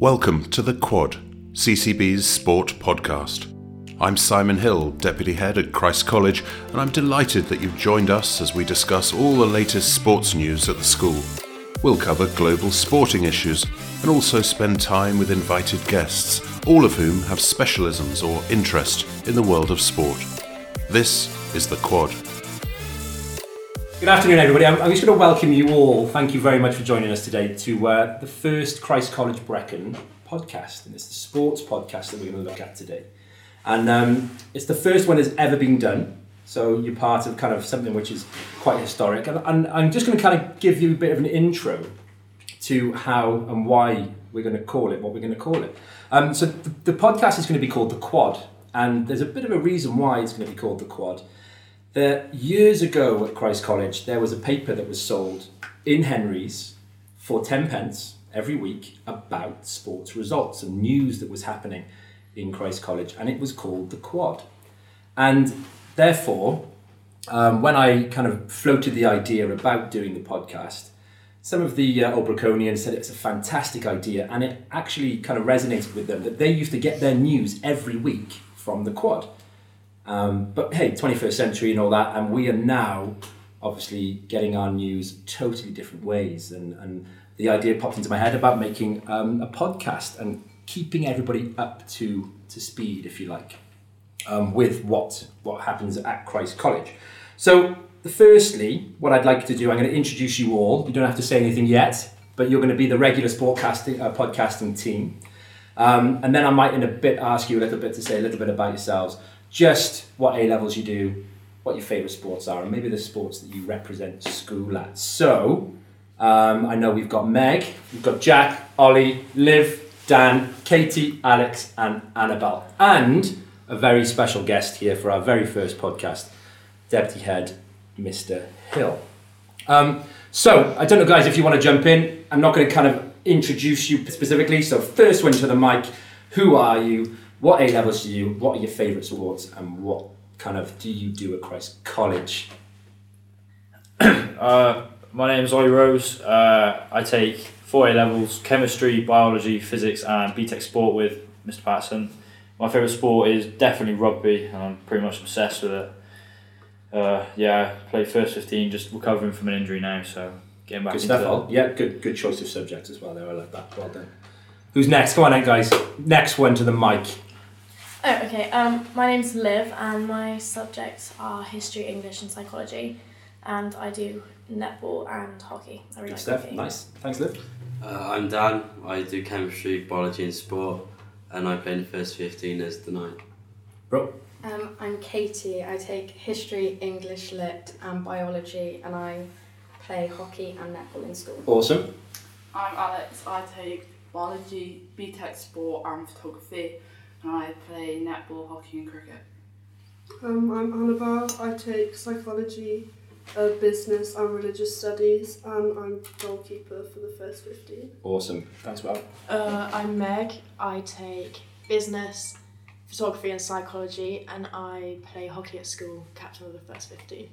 Welcome to The Quad, CCB's sport podcast. I'm Simon Hill, Deputy Head at Christ College, and I'm delighted that you've joined us as we discuss all the latest sports news at the school. We'll cover global sporting issues and also spend time with invited guests, all of whom have specialisms or interest in the world of sport. This is The Quad. Good afternoon, everybody. I'm, I'm just going to welcome you all. Thank you very much for joining us today to uh, the first Christ College Brecon podcast, and it's the sports podcast that we're going to look at today. And um, it's the first one that's ever been done, so you're part of kind of something which is quite historic. And, and I'm just going to kind of give you a bit of an intro to how and why we're going to call it what we're going to call it. Um, so the, the podcast is going to be called the Quad, and there's a bit of a reason why it's going to be called the Quad that years ago at Christ College, there was a paper that was sold in Henry's for 10 pence every week about sports results and news that was happening in Christ College, and it was called The Quad. And therefore, um, when I kind of floated the idea about doing the podcast, some of the uh, Old said it's a fantastic idea, and it actually kind of resonated with them that they used to get their news every week from the quad. Um, but hey, 21st century and all that, and we are now obviously getting our news totally different ways. And, and the idea popped into my head about making um, a podcast and keeping everybody up to, to speed, if you like, um, with what, what happens at Christ College. So, firstly, what I'd like to do, I'm going to introduce you all. You don't have to say anything yet, but you're going to be the regular sportcasting, uh, podcasting team. Um, and then I might, in a bit, ask you a little bit to say a little bit about yourselves just what A levels you do, what your favourite sports are, and maybe the sports that you represent school at. So, um, I know we've got Meg, we've got Jack, Ollie, Liv, Dan, Katie, Alex, and Annabelle, and a very special guest here for our very first podcast, Deputy Head, Mr. Hill. Um, so, I don't know, guys, if you want to jump in. I'm not going to kind of introduce you specifically. So, first one to the mic. Who are you? What A levels do you? What are your favourite awards, and what kind of do you do at Christ College? uh, my name is Ollie Rose. Uh, I take four A levels: chemistry, biology, physics, and BTEC sport with Mr. Patterson. My favourite sport is definitely rugby, and I'm pretty much obsessed with it. Uh, yeah, I played first fifteen, just recovering from an injury now, so getting back good into stuff. Yeah, good good choice of subjects as well. There, I like that. Well done. Who's next? Come on, then, guys. Next one to the mic. Oh, okay. Um, my name's Liv, and my subjects are history, English, and psychology. And I do netball and hockey. I really Good like stuff. hockey. Nice. Thanks, Liv. Uh, I'm Dan. I do chemistry, biology, and sport, and I play in the first 15 as the nine. Bro. Um, I'm Katie. I take history, English, lit, and biology, and I play hockey and netball in school. Awesome. I'm Alex. I take biology, BTEC sport, and photography and I play netball, hockey, and cricket. Um, I'm Annabelle. I take psychology, uh, business, and religious studies, and I'm goalkeeper for the first 15. Awesome. Thanks, well. Uh, I'm Meg. I take business, photography, and psychology, and I play hockey at school, captain of the first 15.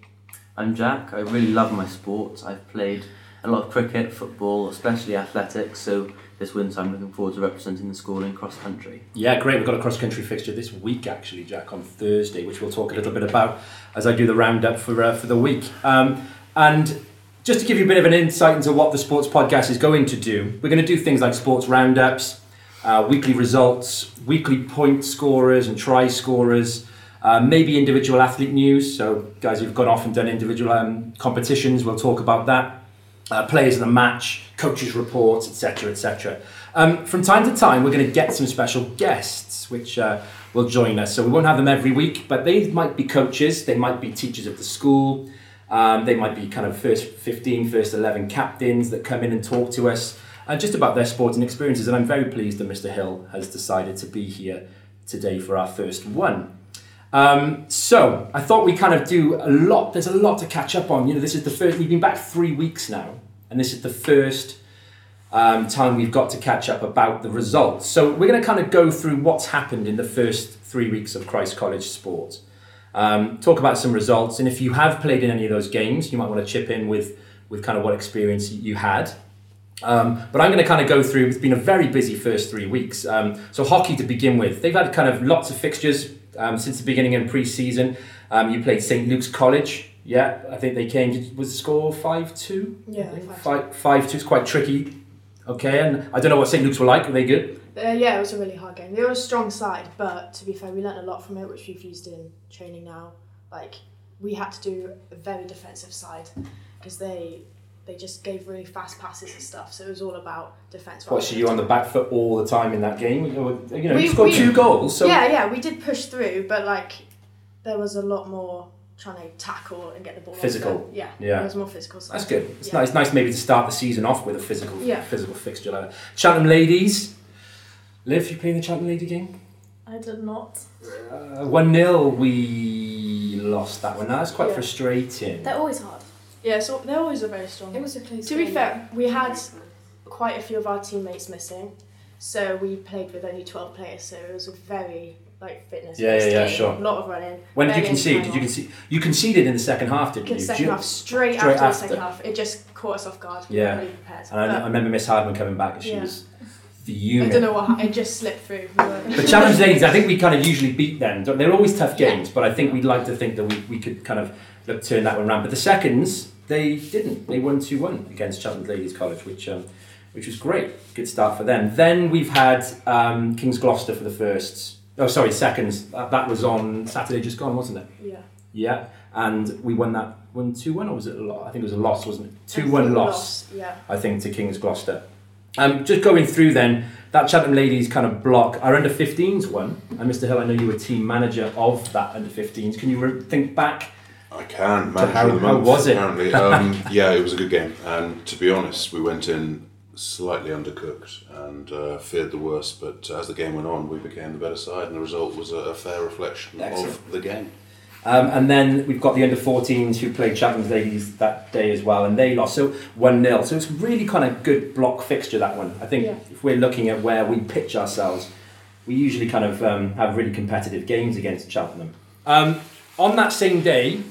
I'm Jack. I really love my sports. I've played a lot of cricket, football, especially athletics, so this winter. I'm looking forward to representing the school in cross country. Yeah, great. We've got a cross country fixture this week, actually, Jack, on Thursday, which we'll talk a little bit about as I do the roundup for uh, for the week. Um, and just to give you a bit of an insight into what the sports podcast is going to do, we're going to do things like sports roundups, uh, weekly results, weekly point scorers and try scorers. Uh, maybe individual athlete news. So, guys who've gone off and done individual um, competitions, we'll talk about that uh, players of the match, coaches' reports, etc., etc. Um, from time to time, we're going to get some special guests which uh, will join us. So we won't have them every week, but they might be coaches, they might be teachers of the school, um, they might be kind of first 15, first 11 captains that come in and talk to us uh, just about their sporting experiences. And I'm very pleased that Mr. Hill has decided to be here today for our first one. Um, so I thought we kind of do a lot. There's a lot to catch up on. You know, this is the first. We've been back three weeks now, and this is the first um, time we've got to catch up about the results. So we're going to kind of go through what's happened in the first three weeks of Christ College Sports. Um, talk about some results, and if you have played in any of those games, you might want to chip in with with kind of what experience you had. Um, but I'm going to kind of go through. It's been a very busy first three weeks. Um, so hockey to begin with, they've had kind of lots of fixtures um, since the beginning in pre-season. Um, you played St Luke's College. Yeah, I think they came. To, was the score five two? Yeah, Five five two is quite tricky. Okay, and I don't know what St Luke's were like. Were they good? Uh, yeah, it was a really hard game. They were a strong side, but to be fair, we learnt a lot from it, which we've used in training now. Like we had to do a very defensive side because they they just gave really fast passes and stuff. So it was all about defense. What? So you were on the back foot all the time in that game? You know, you, We- you scored we- two goals. So yeah, yeah, we did push through, but like there was a lot more trying to tackle and get the ball. Physical. them. Yeah, Yeah. There was more physical. Side. That's good. It's Yeah. nice. Nice maybe to start the season off with a physical Yeah. physical fixture like that. Cheltenham ladies. Liv, you playing the Cheltenham lady game? I did not. Uh, One 0 we lost that one. That's quite Yeah. frustrating. They're always hard. Yeah, so they're always a very strong. It was a close To be game. fair, we had quite a few of our teammates missing, so we played with only twelve players. So it was a very like fitness. Yeah, yeah, yeah, game, sure. A lot of running. when did you concede? Did you concede? You conceded in the second half, didn't you? second you- half, straight, Straight after, after. the second half, it just caught us off guard. Yeah. weren't really prepared. And I, I remember Miss Hardman coming back and she Yeah. was I don't know what ha- it just slipped through. The challenge ladies, I think we kind of usually beat them. They're always tough Yeah. games, but I think we'd like to think that we, we could kind of look, turn that one around. But the seconds, they didn't. They won 2 1 against Cheltenham Ladies College, which um, which was great. Good start for them. Then we've had um, King's Gloucester for the first. Oh, sorry, seconds. That, that was on Saturday just gone, wasn't it? yeah. Yeah. And we won that one 2 1, or was it a lot? I think it was a loss, wasn't it? I 2 think 1 we loss. Yeah. I think, to King's Gloucester. Um, just going through then, that Cheltenham Ladies kind of block, our under 15s one, and Mr. Hill, I know you were team manager of that under 15s. Can you re- think back? I can. So Manager how- of the how month, was it? Apparently, um, yeah, it was a good game. And to be honest, we went in slightly undercooked and uh, feared the worst. But as the game went on, we became the better side, and the result was a, a fair reflection Excellent. of the game. Um, and then we've got the under 14s who played Cheltenham Ladies that day as well, and they lost. So 1 0. So it's really kind of good block fixture, that one. I think Yeah. if we're looking at where we pitch ourselves, we usually kind of um, have really competitive games against Cheltenham. Um, on that same day,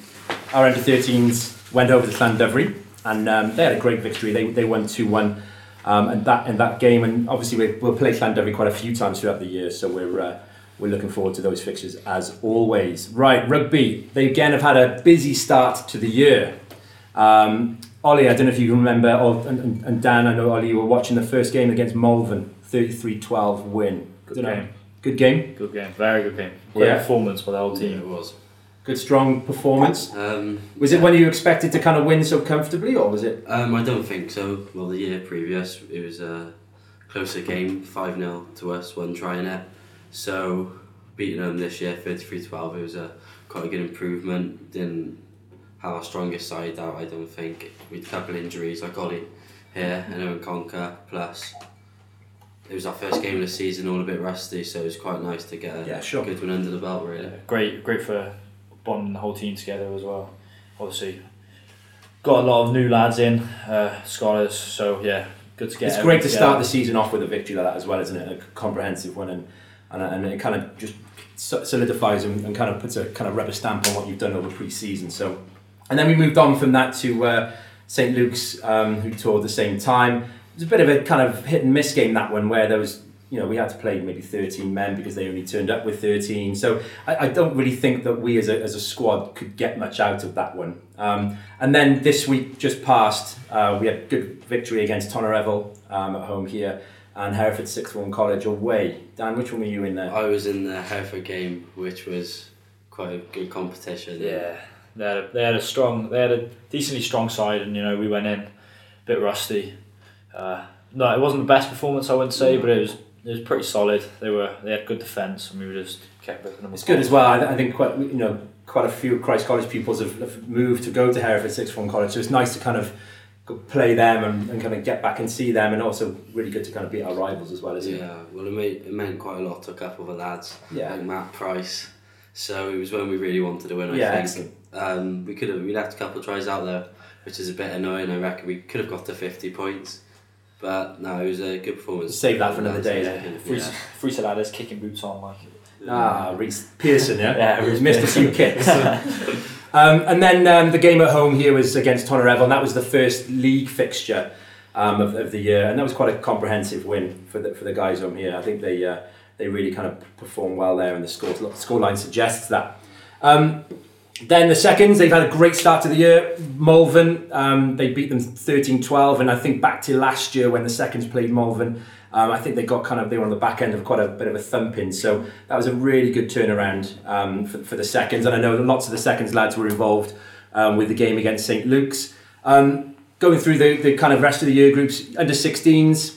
our under 13s went over to Llandovery and um, they had a great victory. They, they won 2 1 um, and that, in that game. And obviously, we, we'll play Llandovery quite a few times throughout the year, so we're, uh, we're looking forward to those fixtures as always. Right, rugby. They again have had a busy start to the year. Um, Ollie, I don't know if you remember, or, and, and- Dan, I know Ollie, you were watching the first game against Malvern, 33 12 win. Good game. Good game. Good game. Very good game. Great Yeah. performance by the whole team. it was. Good, strong performance. Um, Was it when you expected to kind of win so comfortably, or was it? Um, I don't think so. Well, the year previous, it was a closer game, 5 0 to us, one try in it. So, beating them this year, 33 12, it was a quite a good improvement. Didn't have our strongest side out, I don't think. We had a couple injuries, like Ollie here, and Owen Conker, plus. It was our first game of the season, all a bit rusty, so it was quite nice to get a Yeah, sure. good one under the belt, really. Yeah, great, great for bonding the whole team together as well. Obviously, got a lot of new lads in, uh, scholars. So yeah, good to get. it's great to everyone start the season off with a victory like that as well, isn't it? A comprehensive one, and and, and it kind of just solidifies and, and kind of puts a kind of rubber stamp on what you've done over pre-season. So, and then we moved on from that to uh, St Luke's, um, who toured the same time. It was a bit of a kind of hit and miss game that one, where there was. You know, we had to play maybe 13 men because they only turned up with 13. So I, I don't really think that we as a, as a squad could get much out of that one. Um, and then this week just passed, uh, we had good victory against Tonyrefail um, at home here and Hereford Sixth Form College away. Dan, which one were you in there? I was in the Hereford game, which was quite a good competition. Yeah, they had a, they had a strong, they had a decently strong side, and you know we went in a bit rusty. Uh, no, it wasn't the best performance I wouldn't say, but it was it was pretty solid. They were they had good defence, and we were just kept ripping them. It's good as well. I, I think quite you know quite a few Christ College pupils have, have moved to go to Hereford Sixth Form College, so it's nice to kind of play them and, and kind of get back and see them, and also really good to kind of beat our rivals as well, isn't it? Yeah, well, it, made, it meant quite a lot to a couple of the lads, Yeah. like Matt Price. So it was when we really wanted to win. I Yeah, think um, we could have we left a couple of tries out there, which is a bit annoying. I reckon we could have got to fifty points, but no, it was a good performance. Save that for another day, then. Free, Yeah. free Saladas kicking boots on like. Ah, Reese Pearson, yeah? Yeah, He's missed a few kicks. um, and then um, the game at home here was against Tonyrefail, and that was the first league fixture. um, of, of the year, and that was quite a comprehensive win for the for the guys home here. I think they uh, they really kind of performed well there, and the score scoreline suggests that. Then the seconds, they've had a great start to the year. Malvern, um, they beat them 13-12, and I think back to last year when the seconds played Malvern, um, I think they got kind of they were on the back end of quite a bit of a thumping. So that was a really good turnaround um, for, for the seconds, and I know lots of the seconds lads were involved um, with the game against St Luke's. Um, going through the, the kind of rest of the year groups, under 16s,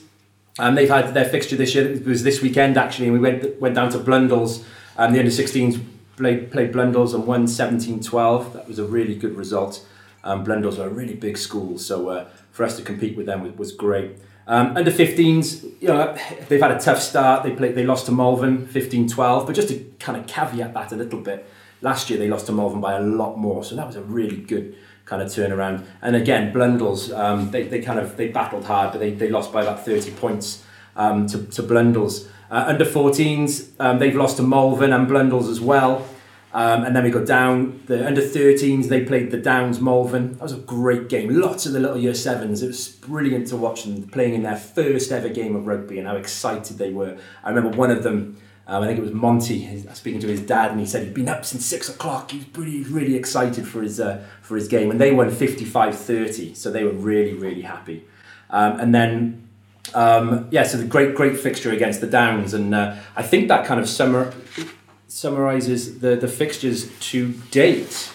um, they've had their fixture this year. It was this weekend actually, and we went went down to Blundell's. Um, the under 16s played played Blundell's and won 17-12. That was a really good result. Um, Blundell's are a really big school, so uh, for us to compete with them was, was great. Um, under 15s, you know, they've had a tough start. They played, they lost to Malvern 15-12, but just to kind of caveat that a little bit, last year they lost to Malvern by a lot more, so that was a really good kind of turnaround. And again, Blundell's, um, they, they kind of they battled hard, but they, they lost by about 30 points um, to, to Blundell's. Uh, under 14s, um, they've lost to Malvern and Blundell's as well. Um, and then we got down the under 13s. They played the Downs Malvern. That was a great game. Lots of the little year sevens. It was brilliant to watch them playing in their first ever game of rugby and how excited they were. I remember one of them. Um, I think it was Monty speaking to his dad, and he said he'd been up since six o'clock. He was really, really excited for his uh, for his game, and they won 55-30, so they were really, really happy. Um, and then, um, yeah, so the great, great fixture against the Downs, and uh, I think that kind of summer summarizes the, the fixtures to date.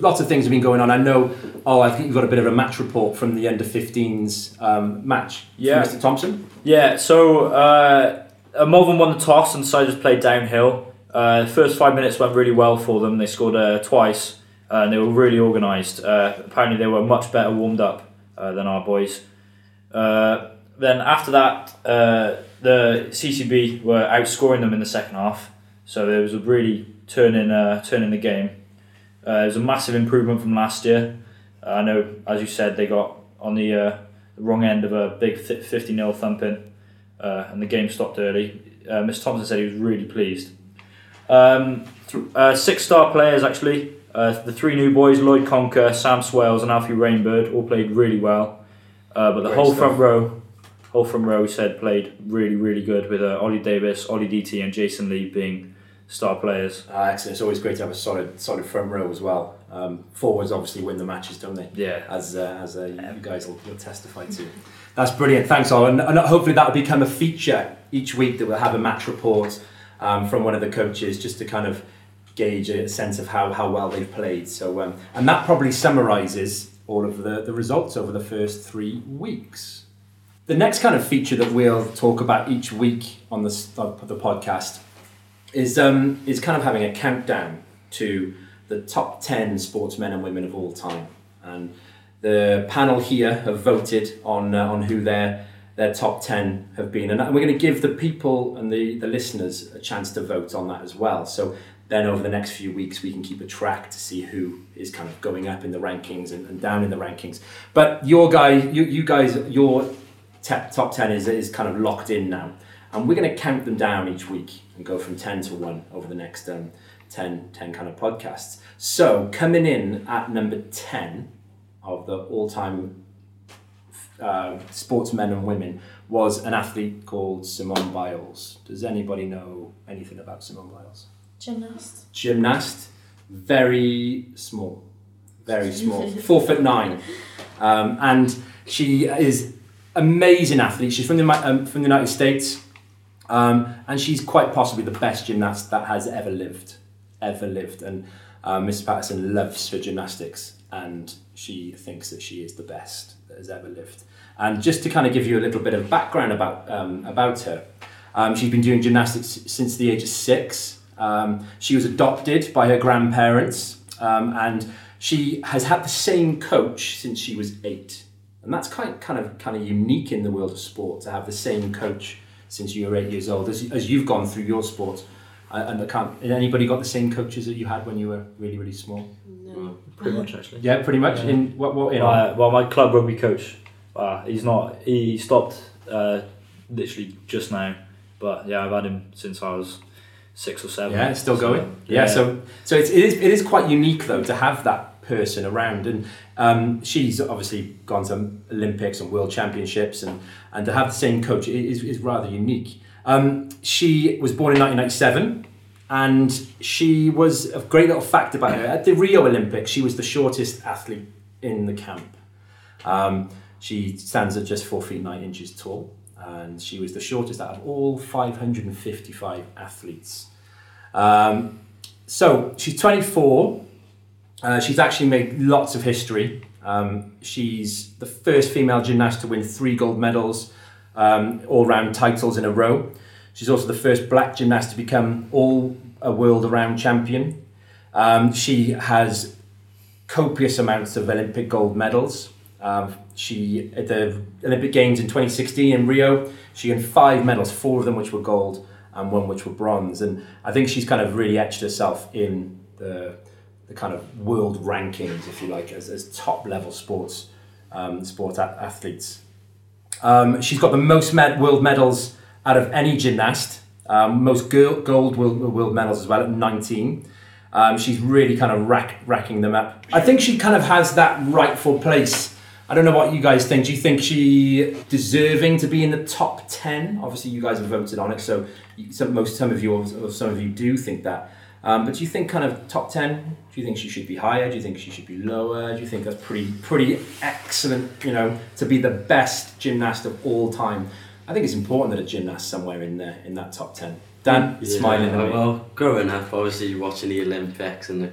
Lots of things have been going on. I know, oh, I think you've got a bit of a match report from the under 15s um, match. Yeah. Mr. Thompson? Yeah, so uh, uh, Malvern won the toss and decided to play downhill. Uh, the first five minutes went really well for them. They scored uh, twice uh, and they were really organised. Uh, apparently, they were much better warmed up uh, than our boys. Uh, then after that, uh, the CCB were outscoring them in the second half. So there was a really turning uh, turning the game. Uh, it was a massive improvement from last year. Uh, I know, as you said, they got on the, uh, the wrong end of a big 50 0 thumping, uh, and the game stopped early. Uh, Mr. Thompson said he was really pleased. Um, th- uh, six star players actually. Uh, the three new boys, Lloyd Conker, Sam Swales, and Alfie Rainbird, all played really well. Uh, but the Great whole stuff. front row, row, he said played really, really good with uh, Ollie Davis, Ollie DT, and Jason Lee being star players. Uh, excellent. It's always great to have a solid, solid front row as well. Um, forwards obviously win the matches, don't they? Yeah. As uh, as uh, you guys will, will testify to. That's brilliant. Thanks, all. And, and hopefully that will become a feature each week that we'll have a match report um, from one of the coaches just to kind of gauge a sense of how, how well they've played. So um, and that probably summarises all of the, the results over the first three weeks. The next kind of feature that we'll talk about each week on the, s- of the podcast is um, is kind of having a countdown to the top ten sportsmen and women of all time, and the panel here have voted on uh, on who their their top ten have been, and we're going to give the people and the the listeners a chance to vote on that as well. So then over the next few weeks we can keep a track to see who is kind of going up in the rankings and, and down in the rankings. But your guy, you you guys, your te- top 10 is, is kind of locked in now. And we're going to count them down each week and go from 10 to 1 over the next um, 10, 10 kind of podcasts. So, coming in at number 10 of the all time uh, sportsmen and women was an athlete called Simone Biles. Does anybody know anything about Simone Biles? Gymnast. Gymnast, very small, very small, four foot nine, um, and she is amazing athlete. She's from the um, from the United States, um, and she's quite possibly the best gymnast that has ever lived, ever lived. And uh, Miss Patterson loves her gymnastics, and she thinks that she is the best that has ever lived. And just to kind of give you a little bit of background about um, about her, um, she's been doing gymnastics since the age of six. Um, she was adopted by her grandparents, um, and she has had the same coach since she was eight. And that's quite kind of kind of unique in the world of sport to have the same coach since you were eight years old, as, as you've gone through your sport. Uh, and I can't. Has anybody got the same coaches that you had when you were really really small? Well, pretty much actually. Yeah, pretty much. Yeah. In what what in? Uh, well, my club rugby coach, uh, he's not. He stopped uh, literally just now, but yeah, I've had him since I was six or seven. Yeah, it's still So, going. Yeah, so so it's, it is it is quite unique though to have that person around. And um, she's obviously gone to Olympics and World Championships, and, and to have the same coach is, is rather unique. Um, she was born in 1997, and she was a great little fact about her. At the Rio Olympics, she was the shortest athlete in the camp. Um, she stands at just four feet nine inches tall, and she was the shortest out of all 555 athletes. Um, so she's 24. Uh, she's actually made lots of history. Um, she's the first female gymnast to win three gold medals, um, all round titles in a row. She's also the first black gymnast to become all a world around champion. Um, she has copious amounts of Olympic gold medals. Um, she at the Olympic Games in 2016 in Rio, she won five medals, four of them which were gold and one which were bronze. And I think she's kind of really etched herself in the, the kind of world rankings, if you like, as, as top level sports um, sport a- athletes. Um, she's got the most med- world medals out of any gymnast, um, most girl- gold world, world medals as well at 19. Um, she's really kind of rack, racking them up. I think she kind of has that rightful place. I don't know what you guys think. Do you think she deserving to be in the top ten? Obviously, you guys have voted on it, so some, most some of you or some of you do think that. Um, but do you think kind of top ten? Do you think she should be higher? Do you think she should be lower? Do you think that's pretty pretty excellent? You know, to be the best gymnast of all time. I think it's important that a gymnast somewhere in there in that top ten. Dan, you're smiling me. Well, growing up, obviously you watching the Olympics and the,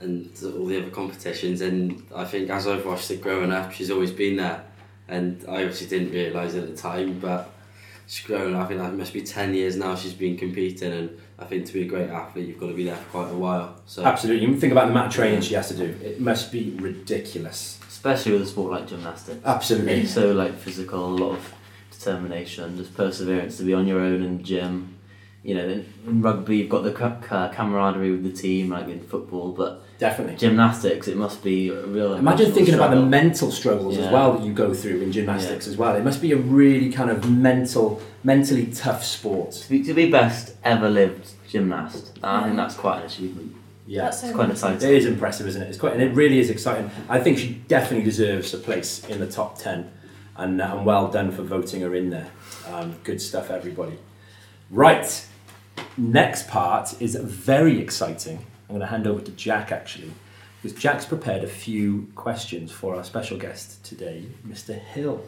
and all the other competitions, and I think as I've watched it growing up, she's always been there, and I obviously didn't realise at the time, but she's grown. I think that must be ten years now she's been competing, and I think to be a great athlete, you've got to be there for quite a while. So Absolutely. You think about the amount of training she has to do. It must be ridiculous. Especially with a sport like gymnastics. Absolutely. It's so like physical, a lot of determination, just perseverance to be on your own in the gym. You know, in, in rugby you've got the ca- ca- camaraderie with the team, like in football, but Definitely. gymnastics it must be a real. Imagine emotional thinking about the mental struggles as well that you go through in gymnastics as well. It must be a really kind of mental, mentally tough sport. To be, to be best ever lived gymnast, I think that's quite an achievement. Yeah, That's so It's quite exciting. It is impressive, isn't it? It's quite, and it really is exciting. I think she definitely deserves a place in the top ten, and, uh, and well done for voting her in there. Um, good stuff, everybody. Right, next part is very exciting. I'm going to hand over to Jack actually, because Jack's prepared a few questions for our special guest today, Mr. Hill.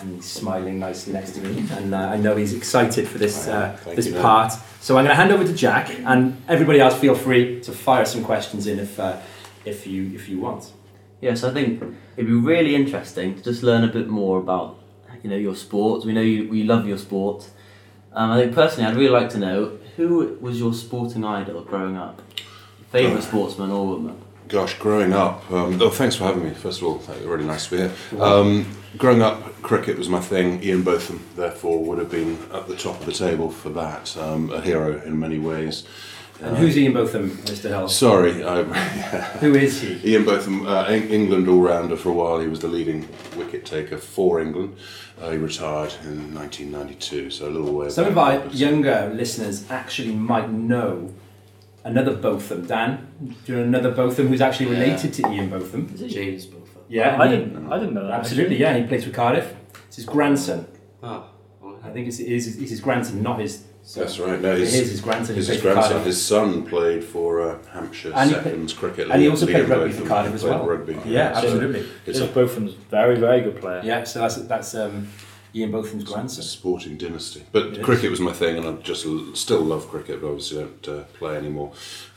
And he's smiling nicely next to me, and uh, I know he's excited for this uh, this you, Dan. part. So I'm going to hand over to Jack, and everybody else feel free to fire some questions in if uh, if you if you want. Yes, I think it'd be really interesting to just learn a bit more about you know your sport. We know you we love your sport. Um, I think personally, I'd really like to know who was your sporting idol growing up, favorite sportsman or woman. Gosh, growing up, um, oh, thanks for having me. First of all, thank- really nice to be here. Um, growing up, cricket was my thing. Ian Botham, therefore, would have been at the top of the table for that. Um, a hero in many ways. And who's Ian Botham, Mr. Hill? Sorry, I, Who is he? Ian Botham, uh, Eng- England all-rounder for a while. He was the leading wicket taker for England. Uh, he retired in 1992, so a little way. Some of our younger listeners actually might know another Botham. Dan, do you know another Botham who's actually related to Ian Botham? James Botham. Yeah, I he- didn't. I didn't know that. Absolutely, yeah. He plays for Cardiff. It's his grandson. Oh, I think it's, it's, it's his grandson, not his. So That's right. No, his, his grandson. his, his grandson. Cardiff. His son played for uh, Hampshire And he played- Sevens cricket. and he Liam- also played Liam rugby for Cardiff as well. Rugby. Yeah, so absolutely. It's James a Botham's very, very good player. Yeah, so that's that's um, Ian Botham's grandson. sporting dynasty. But It is. cricket was my thing, and I just l- still love cricket. But obviously, don't uh, play anymore.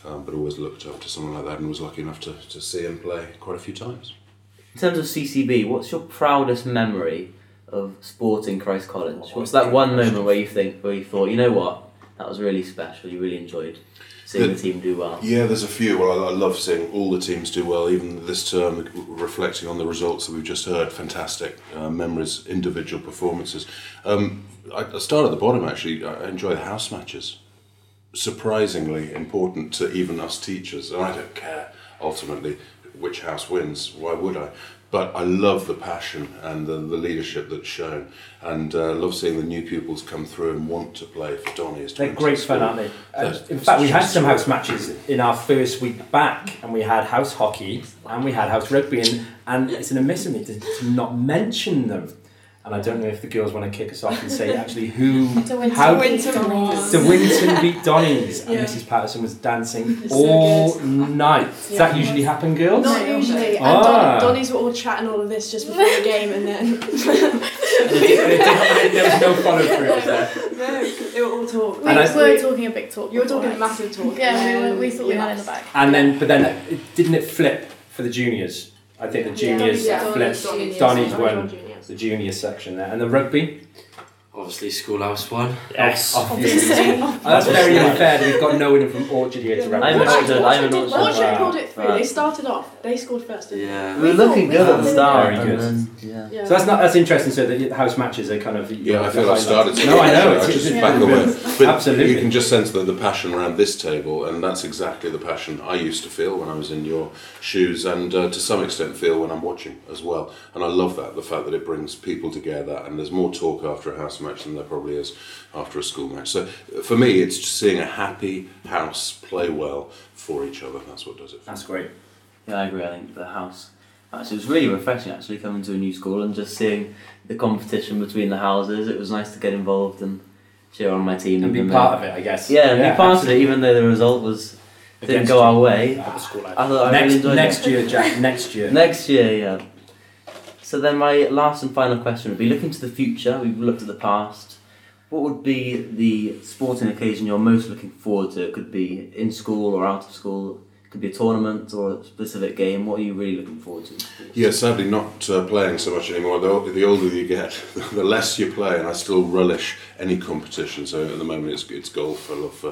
Um, but always looked up to someone like that, and was lucky enough to, to see him play quite a few times. In terms of CCB, what's your proudest memory of sporting Christ College? What's that one moment where you think, where you thought, you know what, that was really special. You really enjoyed seeing the, The- team do well. Yeah, there's a few. Well, I, I love seeing all the teams do well, even this term, reflecting on the results that we've just heard. Fantastic uh, memories, individual performances. Um, I, I start at the bottom, actually. I enjoy the house matches. Surprisingly important to even us teachers. And I don't care, ultimately, which house wins. Why would I? But I love the passion and the, the leadership that's shown, and uh, love seeing the new pupils come through and want to play for Donny. as They're great fun, school. aren't they? Uh, in fact, we had some house matches in our first week back, and we had house hockey and we had house rugby, and, and it's an of to, to not mention them. And I don't know if the girls want to kick us off and say actually who, To Winton how beat to Donnies. Winton beat Donnies, and Yeah. Mrs. Patterson was dancing It's all good. night. Does that usually happen, girls? Not usually. And Ah. Don, Donnies were all chatting all of this just before the game, and then And it did- it there was no follow through, was there? no, they were all talk. We And I- were talking a big talk. You were talking a massive talk. Yeah, and we, were, we thought we yeah. had in the back. And then, but then, it, didn't it flip for the juniors? I think the juniors Yeah. flipped. Donnies, Donnies Donnies won the junior section there, and the rugby. Obviously, Schoolhouse one. Yes. Obviously. That's very unfair that we've got no one from Orchard here to Yeah. I'm an represent. Orchard, I'm an Orchard, Orchard. Orchard pulled it through. Wow. They started off. They scored first. didn't they? Yeah. We were looking good at the start. Very and good. then, yeah. Yeah. So that's not that's interesting. So the house matches are kind of Yeah, I feel I started. No, I know. I just it's, back away. But Absolutely. you can just sense the, the passion around this table, and that's exactly the passion I used to feel when I was in your shoes, and uh, to some extent feel when I'm watching as well. And I love that the fact that it brings people together, and there's more talk after a house match than there probably is after a school match. So for me, it's just seeing a happy house play well for each other. That's what does it. For That's great. Yeah, I agree. I think the house actually it was really refreshing. Actually, coming to a new school and just seeing the competition between the houses. It was nice to get involved and cheer on my team And be part though- of it, I guess. Yeah, and be part of it, even though the result was didn't go our way. At school I thought I next really enjoyed next it. year, Jack. Next year. Next year, yeah. So then, my last and final question would be: looking to the future, we've looked at the past. What would be the sporting occasion you're most looking forward to? It could be in school or out of school. It could be a tournament or a specific game. What are you really looking forward to? Yeah, sadly not uh, playing so much anymore. The, the older you get, the less you play, and I still relish any competition. So at the moment, it's, it's golf. I love uh,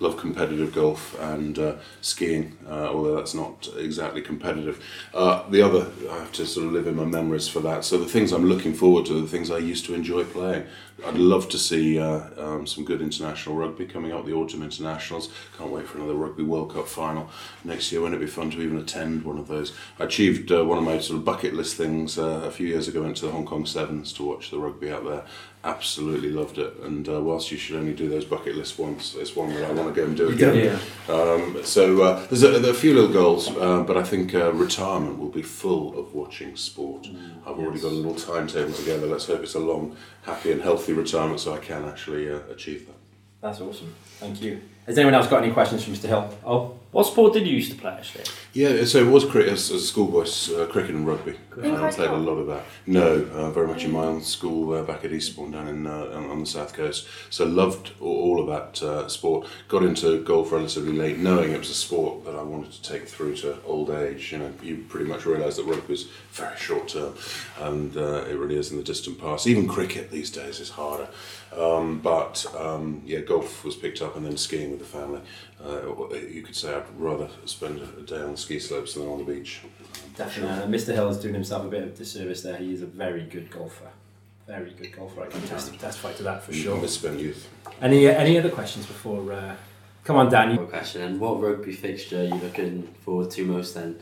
love competitive golf and uh, skiing, uh, although that's not exactly competitive. Uh, the other, I have to sort of live in my memories for that. So the things I'm looking forward to, the things I used to enjoy playing. I'd love to see uh, um, some good international rugby coming up, the autumn internationals. Can't wait for another Rugby World Cup final next year. Wouldn't it be fun to even attend one of those? I achieved uh, one of my sort of bucket list things uh, a few years ago. Went to the Hong Kong Sevens to watch the rugby out there. Absolutely loved it. And uh, whilst you should only do those bucket lists once, it's one that I want to go and do again. Yeah. Um, so uh, there's a, there are a few little goals, uh, but I think uh, retirement will be full of watching sport. I've already got a little timetable together. Let's hope it's a long, happy, and healthy retirement, so I can actually uh, achieve that. That's awesome. Thank you. Has anyone else got any questions for Mr. Hill? Oh, What sport did you used to play actually? Yeah, so it was cricket as, as a schoolboy, uh, cricket and rugby. I Christ played a lot of that. No, uh, very much in my own school uh, back at Eastbourne down in uh, on, on the south coast. So loved all, all of that uh, sport. Got into golf relatively late, knowing it was a sport that I wanted to take through to old age. You know, you pretty much realise that rugby is very short term, and uh, it really is in the distant past. Even cricket these days is harder. Um, but um, yeah, golf was picked up, and then skiing with the family. Uh, you could say I'd rather spend a day on the ski slopes than on the beach. definitely. Uh, Mr. Hill is doing himself a bit of disservice there. He is a very good golfer. Very good golfer. I can test- testify to that for sure. Misspent youth. Any uh, any other questions before? Uh, come on, Dan. One question, and what rugby fixture are you looking forward to most then?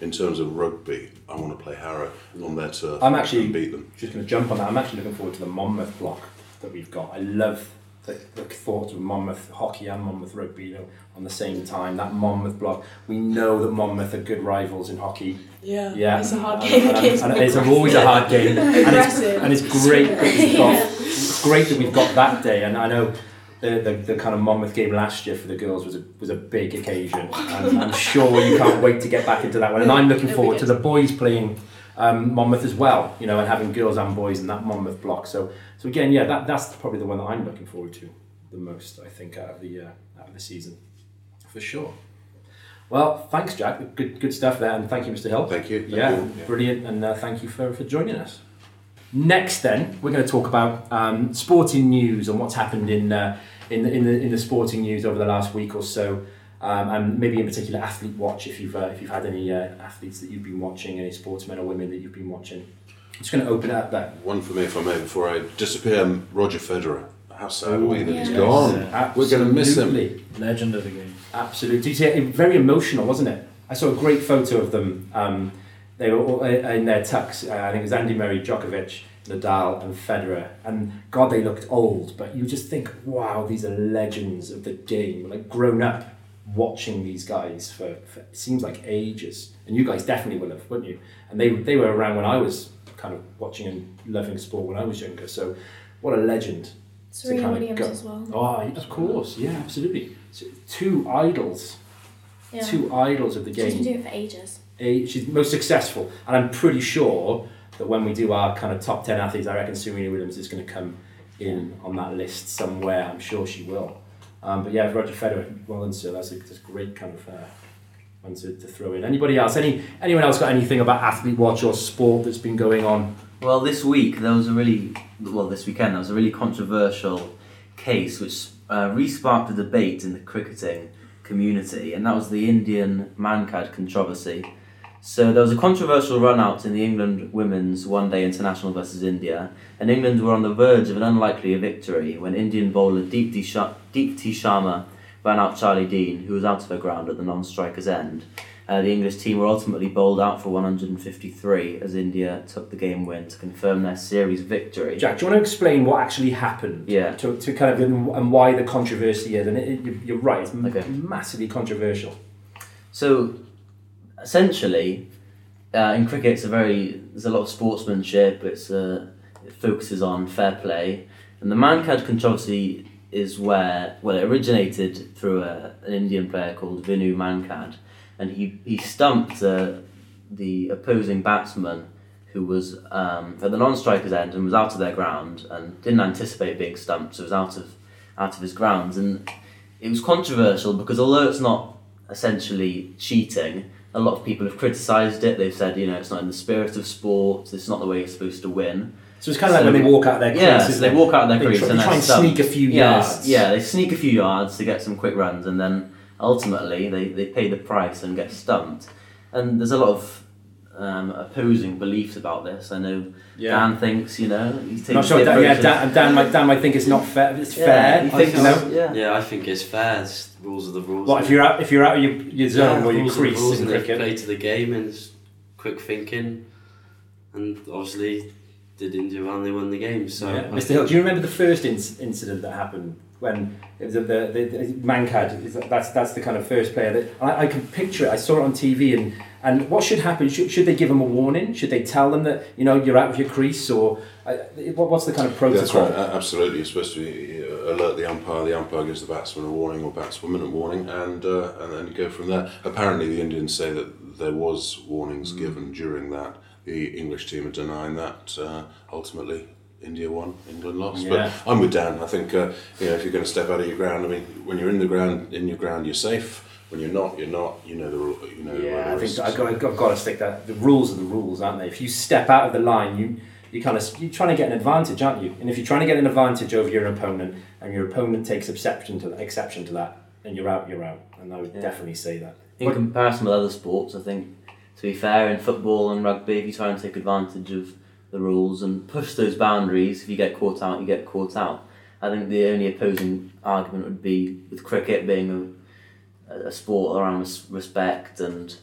In terms of rugby, I want to play Harrow on their turf. I'm actually- and beat them. just going to jump on that. I'm actually looking forward to the Monmouth block that we've got. I love the, the thought of Monmouth hockey and Monmouth rugby you know, on the same time. That Monmouth block. We know that Monmouth are good rivals in hockey. Yeah, Yeah, it's a hard And- game and- against and it's always a hard game, and it's, and it's great. That we've got, It's great that we've got that day, and I know. The, the, the kind of Monmouth game last year for the girls was a, was a big occasion. And I'm sure you can't wait to get back into that one. And I'm looking forward to the boys playing um, Monmouth as well, you know, and having girls and boys in that Monmouth block. So, so again, yeah, that, that's probably the one that I'm looking forward to the most. I think out of the uh, out of the season, for sure. Well, thanks, Jack. Good good stuff there, and thank you, Mr. Hill. Thank you. Thank yeah, you. brilliant, and uh, thank you for, for joining us. Next, then, we're going to talk about um, sporting news and what's happened in uh, in the, in the in the sporting news over the last week or so, um, and maybe in particular athlete watch if you've uh, if you've had any uh, athletes that you've been watching, any sportsmen or women that you've been watching. I'm just going to open it up there. One for me, if I may, before I disappear. um, Roger Federer. How sad are we that he's gone? Yeah. We're going to miss him. Legend of the game. Absolutely. Did you see it? Very emotional, wasn't it? I saw a great photo of them um, they were all in in their tux. Uh, I think it was Andy Murray, Djokovic, Nadal, and Federer. And God, they looked old, but you just think, wow, these are legends of the game. Like grown up watching these guys for, for it seems like ages. And you guys definitely will have, wouldn't you? And they they were around when I was kind of watching and loving sport when I was younger. So what a legend. Serena Williams go- as well. Oh, of course, yeah, absolutely. So, two idols, Yeah. two idols of the game. She's been doing it for ages. A, she's most successful, and I'm pretty sure that when we do our kind of top ten athletes, I reckon Serena Williams is going to come in on that list somewhere. I'm sure she will. Um, but yeah, Roger Federer, well done, sir. That's a, that's a great kind of uh, one to, to throw in. Anybody else? Any anyone else got anything about athlete watch or sport that's been going on? Well, this week there was a really well this weekend there was a really controversial case which uh, re-sparked a debate in the cricketing community, and that was the Indian Mankad controversy. So there was a controversial run out in the England Women's One Day International versus India, and England were on the verge of an unlikely victory when Indian bowler Deepti, Sha- Sharma ran out Charlie Dean, who was out of her ground at the non-striker's end. Uh, the English team were ultimately bowled out for 153 as India took the game win to confirm their series victory. Jack, do you want to explain what actually happened? Yeah. To, to kind of and why the controversy is, and it, it, you- you're right, it's Okay. massively controversial. So, essentially, uh, in cricket, it's a very there's a lot of sportsmanship. It's uh, it focuses on fair play, and the Mankad controversy is where well it originated through a, an Indian player called Vinu Mankad, and he he stumped uh, the opposing batsman who was um, at the non-striker's end and was out of their ground and didn't anticipate being stumped, so was out of out of his grounds, and it was controversial because although it's not essentially cheating. A lot of people have criticised it. They've said, you know, it's not in the spirit of sport. It's not the way you're supposed to win. So it's kind of like when they walk out of their crease. Yeah, so they walk out of their crease try- and they try and sneak a few yeah, yards. Yeah, they sneak a few yards to get some quick runs, and then ultimately they, they pay the price and get stumped. And there's a lot of um, opposing beliefs about this. I know Dan thinks, you know, he's taking Not sure. Dan, yeah, Dan, Dan might Dan might think it's not fair. It's Yeah, fair. he I thinks think, you know. yeah. Yeah, I think it's fair. It's, rules are the rules. What if you're out if you're out of your, your zone or your rules are the crease rules in and cricket? play to the game and it's quick thinking, and obviously did India well and they won the game. So Yeah. I Mr. Hill, do you remember the first inc- incident that happened when it was the, the, the, the Mankad? That's that's the kind of first player that I, I can picture it. I saw it on TV, and and what should happen? Should, should they give them a warning? Should they tell them that you know you're out of your crease, or uh, what, what's the kind of protocol? That's right, absolutely. You're supposed to be, uh, alert the umpire, the umpire gives the batsman a warning or batswoman a warning, and uh, and then you go from there. Apparently, the Indians say that there was warnings given during that. The English team are denying that. Uh, ultimately, India won, England lost. Yeah. But I'm with Dan. I think uh, you know if you're going to step out of your ground, I mean, when you're in the ground, in your ground, you're safe. When you're not, you're not. You know the ru- you know. the Yeah, I think. I've got, I've got, to stick that. The rules are the rules, aren't they? If you step out of the line, you you kind of you're trying to get an advantage, aren't you? And if you're trying to get an advantage over your opponent, and your opponent takes exception to exception to that, then you're out. You're out. And I would Yeah. definitely say that. In comparison with other sports, I think, to be fair, in football and rugby, if you try and take advantage of the rules and push those boundaries, if you get caught out, you get caught out. I think the only opposing argument would be with cricket being a, sport around respect and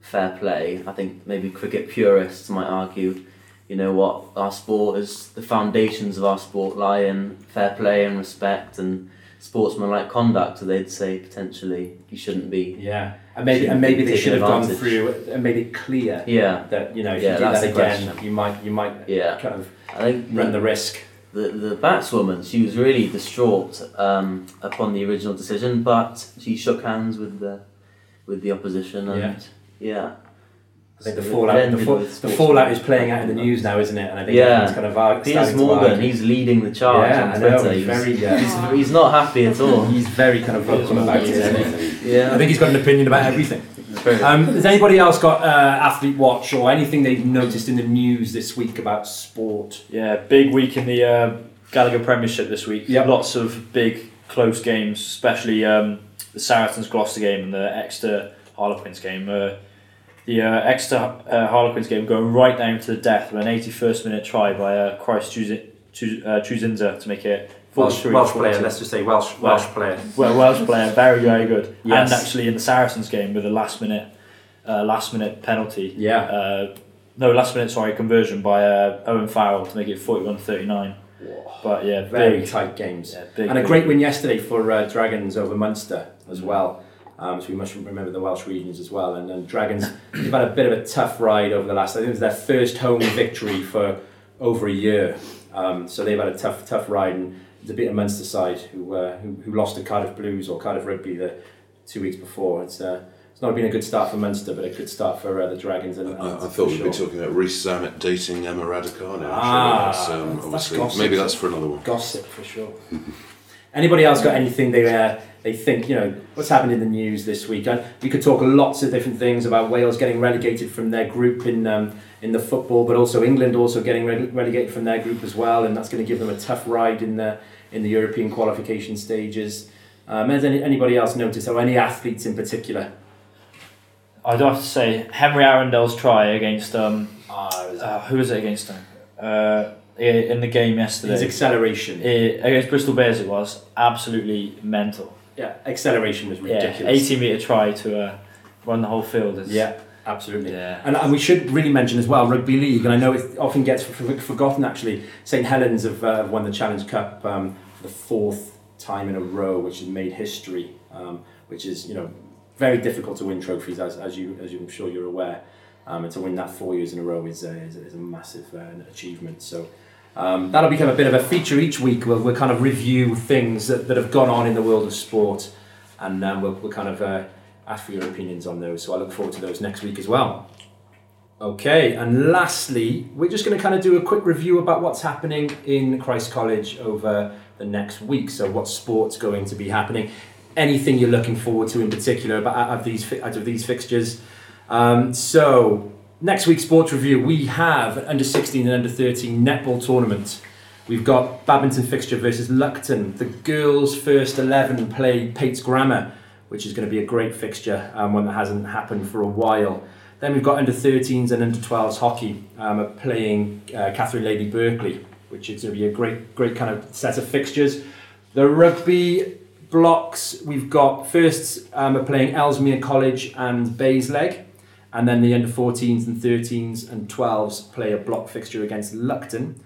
fair play. I think maybe cricket purists might argue, you know what, our sport is the foundations of our sport lie in fair play and respect and sportsmanlike conduct. So they'd say potentially you shouldn't be Yeah, and maybe and maybe they should have gone through and made it clear Yeah, that you know if Yeah, you do that again, question. you might you might yeah. kind of I think run the risk. The, the batswoman, she was really distraught um, upon the original decision, but she shook hands with the with the opposition and yeah. I think the So fallout, the, fall, the fallout is playing out in the news now, isn't it? And I think Yeah. everyone's kind of ar- Piers Morgan, argue. he's leading the charge Yeah, on I know, Twitter. he's He's, very, yeah. he's, he's not happy at all. He's very kind of vocal about it, isn't he? Yeah. I think he's got an opinion about everything. Very- Um, has anybody else got uh, athlete watch or anything they've noticed in the news this week about sport? Yeah, big week in the uh, Gallagher Premiership this week. Yep. Lots of big close games, especially um, the Saracens Gloucester game and the Exeter Harlequins game. Uh, the uh, Exeter uh, Harlequins game going right down to the death with an 81st minute try by uh, Christ Chuzi- Chu- uh, Tshiunza to make it 43 42. just say Welsh Welsh player. Well, Welsh player, very, very good. Yes. And actually in the Saracens game with a last minute uh, last minute penalty. Yeah. Uh, no, last minute, sorry, conversion by uh, Owen Farrell to make it 41 39. But yeah, Very tight games. yeah, big, and a big- great win yesterday for uh, Dragons over Munster as well. Um, so we must remember the Welsh regions as well. And, and Dragons, they've had a bit of a tough ride over the last. I think it was their first home victory for over a year. Um, so they've had a tough, tough ride, and a bit of Munster side who, uh, who who lost to Cardiff Blues or Cardiff Rugby the two weeks before. It's uh, it's not been a good start for Munster, but a good start for uh, the Dragons. And, and I, I thought we'd be talking about Reece Zammit dating Emma Raducanu. Ah, that's, um, that's obviously, gossip. maybe that's for another one. gossip for sure. Anybody else got anything they uh, they think you know what's happened in the news this week? And we could talk lots of different things about Wales getting relegated from their group in um, in the football, but also England also getting rele- relegated from their group as well, and that's going to give them a tough ride in the in the European qualification stages. Um, has any, anybody else noticed, or any athletes in particular? I do have to say, Henry Arundell's try against um, Uh, uh, who was it against him? Uh, i- in the game yesterday. his acceleration, I- against Bristol Bears, it was absolutely mental. yeah, acceleration was Yeah, ridiculous. 80 metre try to uh, run the whole field. Is, Yeah, absolutely. Yeah. And, and we should really mention as well rugby league, and I know it often gets forgotten actually. St Helens have uh, won the Challenge Cup um, for the fourth time in a row, which has made history. Um, which is you know very difficult to win trophies, as, as you as I'm sure you're aware. Um, and to win that four years in a row is a, is a, is a massive uh, achievement. So. Um, that'll become a bit of a feature each week. We'll, we'll kind of review things that, that have gone on in the world of sport, and um, we'll, we'll kind of uh, ask for your opinions on those. So I look forward to those next week as well. Okay, and lastly, we're just going to kind of do a quick review about what's happening in Christ College over the next week. So, what sports going to be happening? Anything you're looking forward to in particular about out of these out of these fixtures? Um, so, next week's sports review, we have an under 16 and under 13 netball tournament. We've got badminton fixture versus Lucton. The girls' first 11 play Pate's Grammar, which is going to be a great fixture, um, one that hasn't happened for a while. Then we've got under 13s and under 12s hockey um, playing uh, Katharine Lady Berkeley, which is going to be a great, great kind of set of fixtures. The rugby blocks, we've got first um, are playing Ellesmere College and Baysleg, and then the under 14s and 13s and 12s play a block fixture against Lucton.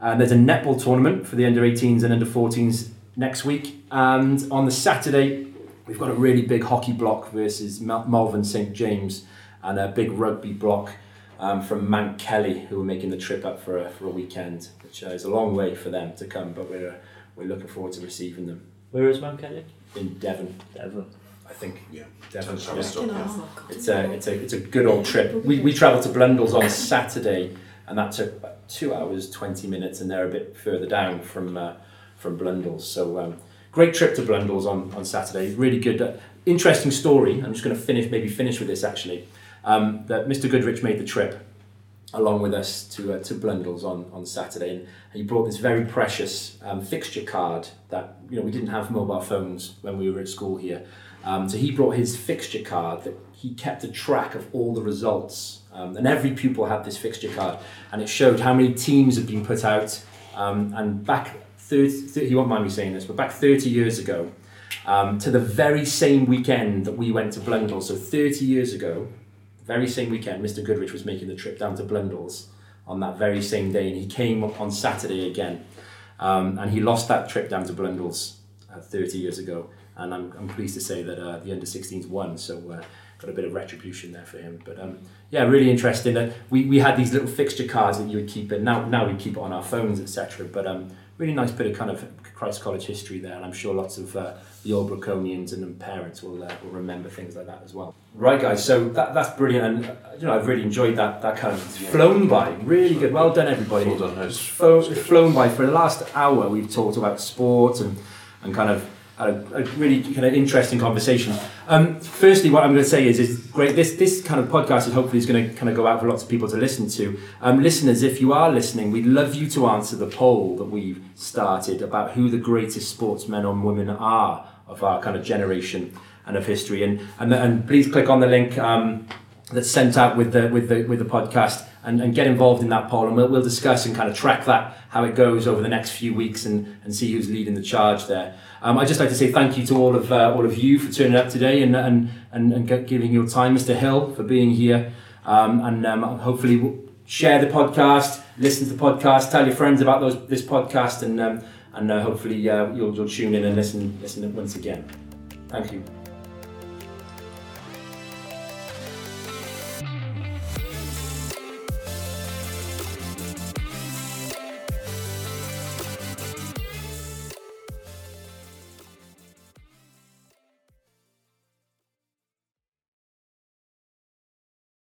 And there's a netball tournament for the under 18s and under 14s next week. And on the Saturday, we've got a really big hockey block versus Malvern St James and a big rugby block um, from Mount Kelly, who are making the trip up for a, for a weekend, which uh, is a long way for them to come, but we're, uh, we're looking forward to receiving them Where is Mount Kelly? in Devon, Devon. I think. Yeah. Devon. Sounds yeah. stop, yeah. It's a, it's a, it's a good old trip. We, we travelled to Blundell's on Saturday, and that took about two hours, 20 minutes, and they're a bit further down from, uh, from Blundell's. So, um, great trip to Blundell's on, on Saturday. Really good, uh, interesting story. I'm just going to finish, maybe finish with this actually. Um, that Mr. Goodrich made the trip along with us to, uh, to Blundell's on, on Saturday, and he brought this very precious um, fixture card that, you know, we didn't have mobile phones when we were at school here. Um, so he brought his fixture card that he kept a track of all the results. Um, and every pupil had this fixture card, and it showed how many teams had been put out. Um, and back 30, 30, you won't mind me saying this, but back 30 years ago, um, to the very same weekend that we went to Blundell, so 30 years ago, very same weekend, Mr. Goodrich was making the trip down to Blundell's on that very same day, and he came up on Saturday again. Um, and he lost that trip down to Blundell's uh, 30 years ago. And I'm, I'm pleased to say that uh, the under 16s won, so uh, got a bit of retribution there for him. But um, yeah, really interesting that we, we had these little fixture cards that you would keep in. Now, now we keep it on our phones, etc. But um, really nice bit of kind of Christ College history there, and I'm sure lots of uh, the old Breconians and parents will, uh, will remember things like that as well. Right, guys. So that, that's brilliant, and uh, you know I've really enjoyed that. That kind of flown by, really good. Well done, everybody. Well done, flo- flown by for the last hour. We've talked about sport and and kind of a, a really kind of interesting conversation. Um, firstly, what I'm going to say is, is great. This this kind of podcast is hopefully is going to kind of go out for lots of people to listen to. Um, listeners, if you are listening, we'd love you to answer the poll that we've started about who the greatest sportsmen and women are of our kind of generation and of history. And and, and please click on the link. Um, that's sent out with the with the with the podcast and, and get involved in that poll and we'll, we'll discuss and kind of track that how it goes over the next few weeks and, and see who's leading the charge there. Um, I'd just like to say thank you to all of uh, all of you for turning up today and and, and, and giving your time, Mr. Hill, for being here. Um, and um, hopefully share the podcast, listen to the podcast, tell your friends about those this podcast, and um, and uh, hopefully uh, you'll, you'll tune in and listen listen once again. Thank you.